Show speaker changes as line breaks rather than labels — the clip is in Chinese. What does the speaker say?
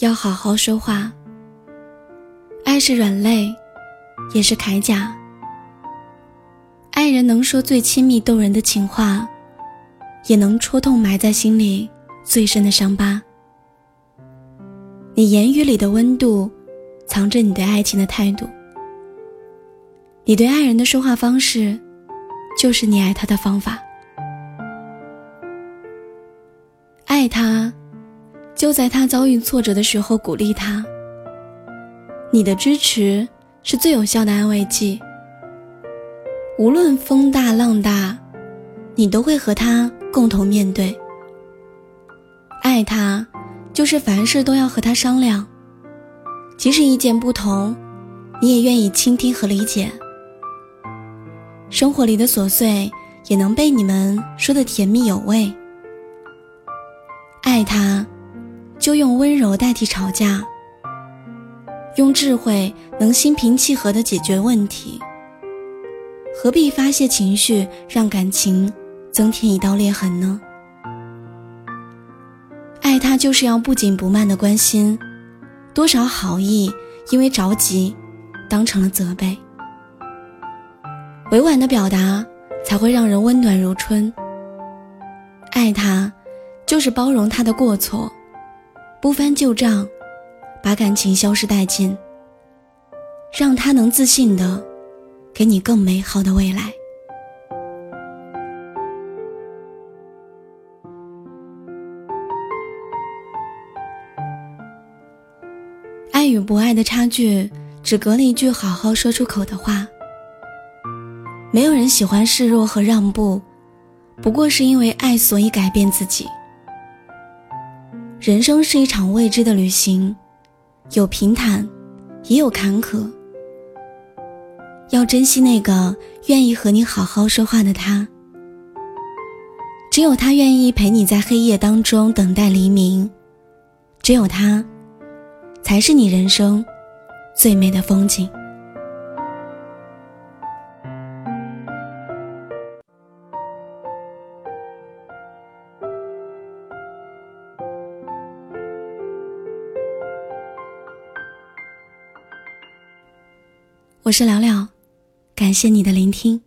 要好好说话。爱是软肋，也是铠甲。爱人能说最亲密动人的情话，也能戳痛埋在心里最深的伤疤。你言语里的温度，藏着你对爱情的态度。你对爱人的说话方式，就是你爱他的方法。爱他，就在他遭遇挫折的时候鼓励他。你的支持是最有效的安慰剂。无论风大浪大，你都会和他共同面对。爱他，就是凡事都要和他商量，即使意见不同，你也愿意倾听和理解。生活里的琐碎也能被你们说的甜蜜有味。爱他，就用温柔代替吵架，用智慧能心平气和的解决问题。何必发泄情绪，让感情增添一道裂痕呢？爱他就是要不紧不慢的关心，多少好意因为着急当成了责备。委婉的表达才会让人温暖如春。爱他，就是包容他的过错，不翻旧账，把感情消失殆尽，让他能自信的。给你更美好的未来。爱与不爱的差距，只隔了一句好好说出口的话。没有人喜欢示弱和让步，不过是因为爱，所以改变自己。人生是一场未知的旅行，有平坦，也有坎坷。要珍惜那个愿意和你好好说话的他。只有他愿意陪你在黑夜当中等待黎明，只有他，才是你人生最美的风景。我是聊聊。感谢你的聆听。